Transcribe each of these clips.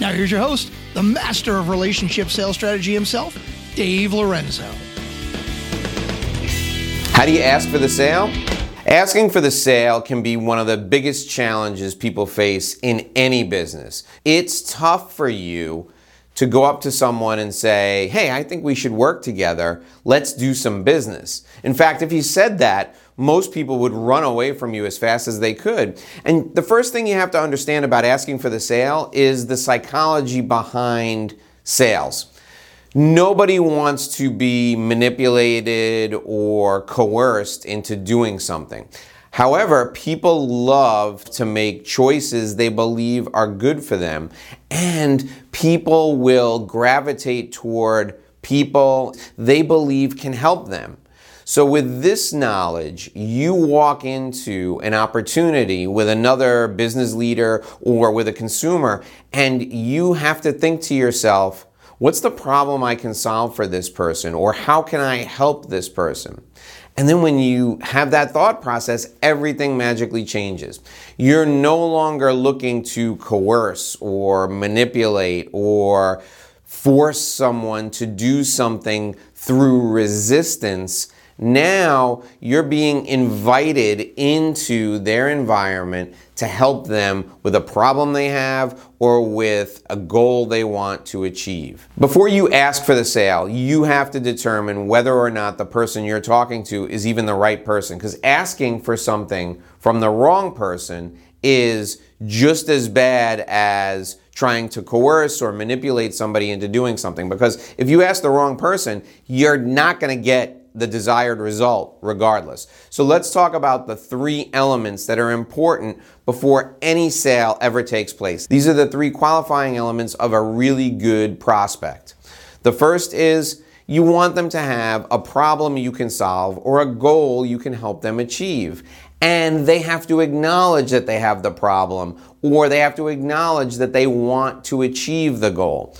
Now, here's your host, the master of relationship sales strategy himself, Dave Lorenzo. How do you ask for the sale? Asking for the sale can be one of the biggest challenges people face in any business. It's tough for you to go up to someone and say, Hey, I think we should work together. Let's do some business. In fact, if you said that, most people would run away from you as fast as they could. And the first thing you have to understand about asking for the sale is the psychology behind sales. Nobody wants to be manipulated or coerced into doing something. However, people love to make choices they believe are good for them, and people will gravitate toward people they believe can help them. So, with this knowledge, you walk into an opportunity with another business leader or with a consumer, and you have to think to yourself, what's the problem I can solve for this person, or how can I help this person? And then when you have that thought process, everything magically changes. You're no longer looking to coerce or manipulate or force someone to do something through resistance now you're being invited into their environment to help them with a problem they have or with a goal they want to achieve. Before you ask for the sale, you have to determine whether or not the person you're talking to is even the right person because asking for something from the wrong person is just as bad as trying to coerce or manipulate somebody into doing something because if you ask the wrong person, you're not going to get the desired result regardless. So let's talk about the three elements that are important before any sale ever takes place. These are the three qualifying elements of a really good prospect. The first is you want them to have a problem you can solve or a goal you can help them achieve. And they have to acknowledge that they have the problem or they have to acknowledge that they want to achieve the goal.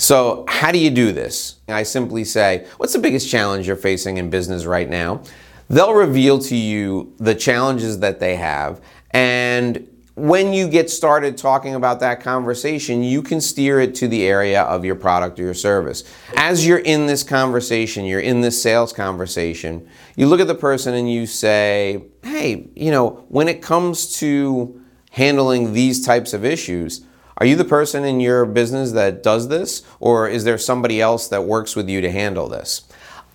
So, how do you do this? I simply say, What's the biggest challenge you're facing in business right now? They'll reveal to you the challenges that they have. And when you get started talking about that conversation, you can steer it to the area of your product or your service. As you're in this conversation, you're in this sales conversation, you look at the person and you say, Hey, you know, when it comes to handling these types of issues, are you the person in your business that does this, or is there somebody else that works with you to handle this?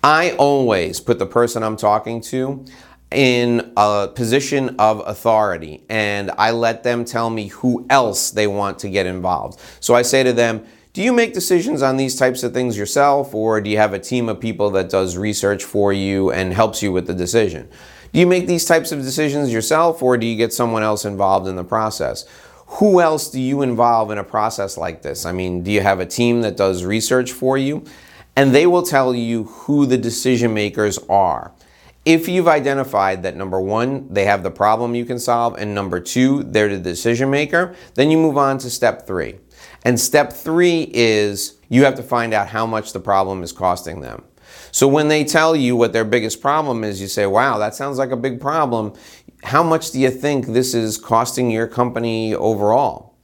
I always put the person I'm talking to in a position of authority and I let them tell me who else they want to get involved. So I say to them, do you make decisions on these types of things yourself or do you have a team of people that does research for you and helps you with the decision? Do you make these types of decisions yourself or do you get someone else involved in the process? Who else do you involve in a process like this? I mean, do you have a team that does research for you? And they will tell you who the decision makers are. If you've identified that number one, they have the problem you can solve, and number two, they're the decision maker, then you move on to step three. And step three is you have to find out how much the problem is costing them. So when they tell you what their biggest problem is, you say, wow, that sounds like a big problem how much do you think this is costing your company overall?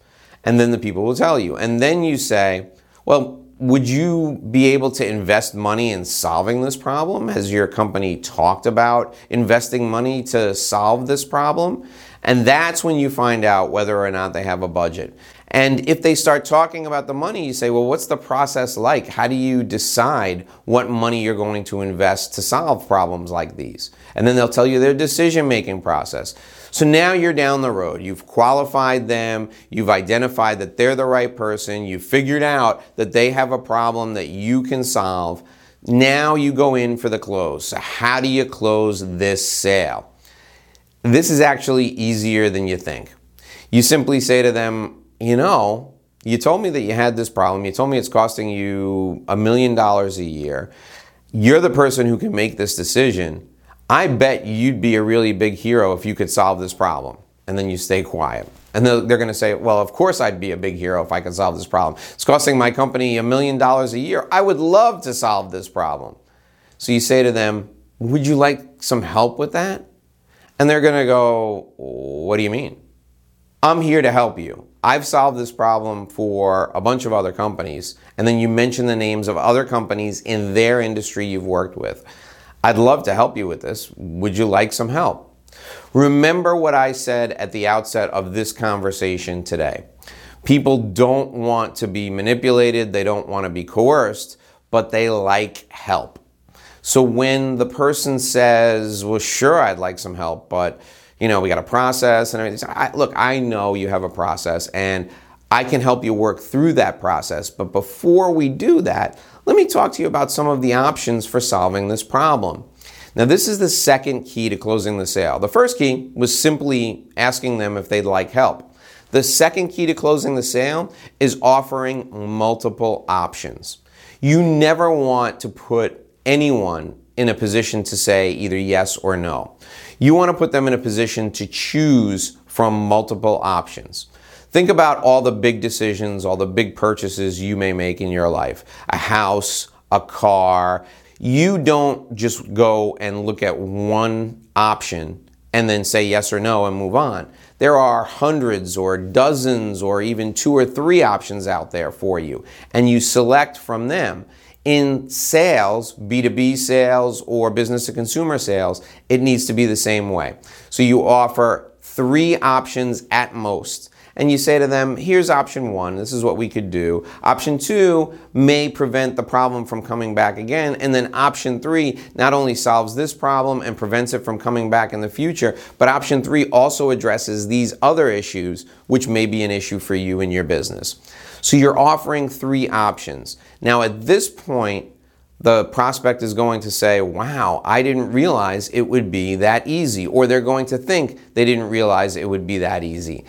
And then the people will tell you. And then you say, well, would you be able to invest money in solving this problem? Has your company talked about investing money to solve this problem? And that's when you find out whether or not they have a budget. And if they start talking about the money, you say, well, what's the process like? How do you decide what money you're going to invest to solve problems like these? And then they'll tell you their decision making process. So now you're down the road. You've qualified them. You've identified that they're the right person. You've figured out that they have a problem that you can solve. Now you go in for the close. So how do you close this sale? This is actually easier than you think. You simply say to them, you know, you told me that you had this problem. You told me it's costing you a million dollars a year. You're the person who can make this decision. I bet you'd be a really big hero if you could solve this problem. And then you stay quiet. And they're, going to say, well, of course I'd be a big hero if I could solve this problem. It's costing my company a million dollars a year. I would love to solve this problem. So you say to them, would you like some help with that? And they're going to go, what do you mean? I'm here to help you. I've solved this problem for a bunch of other companies. And then you mention the names of other companies in their industry you've worked with. I'd love to help you with this. Would you like some help? Remember what I said at the outset of this conversation today. People don't want to be manipulated, they don't want to be coerced, but they like help. So when the person says, Well, sure, I'd like some help, but you know, we got a process and everything. I, look, I know you have a process and I can help you work through that process. But before we do that, let me talk to you about some of the options for solving this problem. Now, this is the second key to closing the sale. The first key was simply asking them if they'd like help. The second key to closing the sale is offering multiple options. You never want to put anyone in a position to say either yes or no. You want to put them in a position to choose from multiple options. Think about all the big decisions, all the big purchases you may make in your life a house, a car, you don't just go and look at one option and then say yes or no and move on. There are hundreds or dozens or even two or three options out there for you, and you select from them. In sales, B2B sales or business to consumer sales, it needs to be the same way. So you offer three options at most and you say to them, here's option one, this is what we could do. Option two may prevent the problem from coming back again. And then option three not only solves this problem and prevents it from coming back in the future, but option three also addresses these other issues, which may be an issue for you in your business. So you're offering three options. Now, at this point, the prospect is going to say, Wow, I didn't realize it would be that easy. Or they're going to think they didn't realize it would be that easy.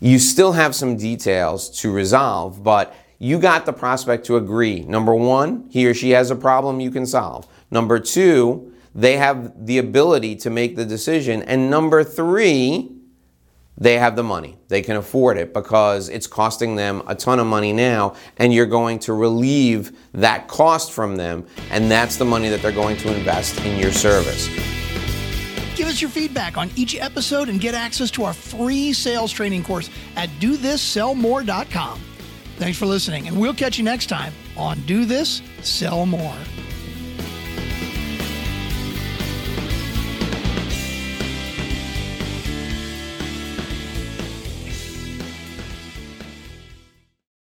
You still have some details to resolve, but you got the prospect to agree. Number one, he or she has a problem you can solve. Number two, they have the ability to make the decision. And number three, they have the money. They can afford it because it's costing them a ton of money now, and you're going to relieve that cost from them, and that's the money that they're going to invest in your service. Give us your feedback on each episode and get access to our free sales training course at dothissellmore.com. Thanks for listening, and we'll catch you next time on Do This, Sell More.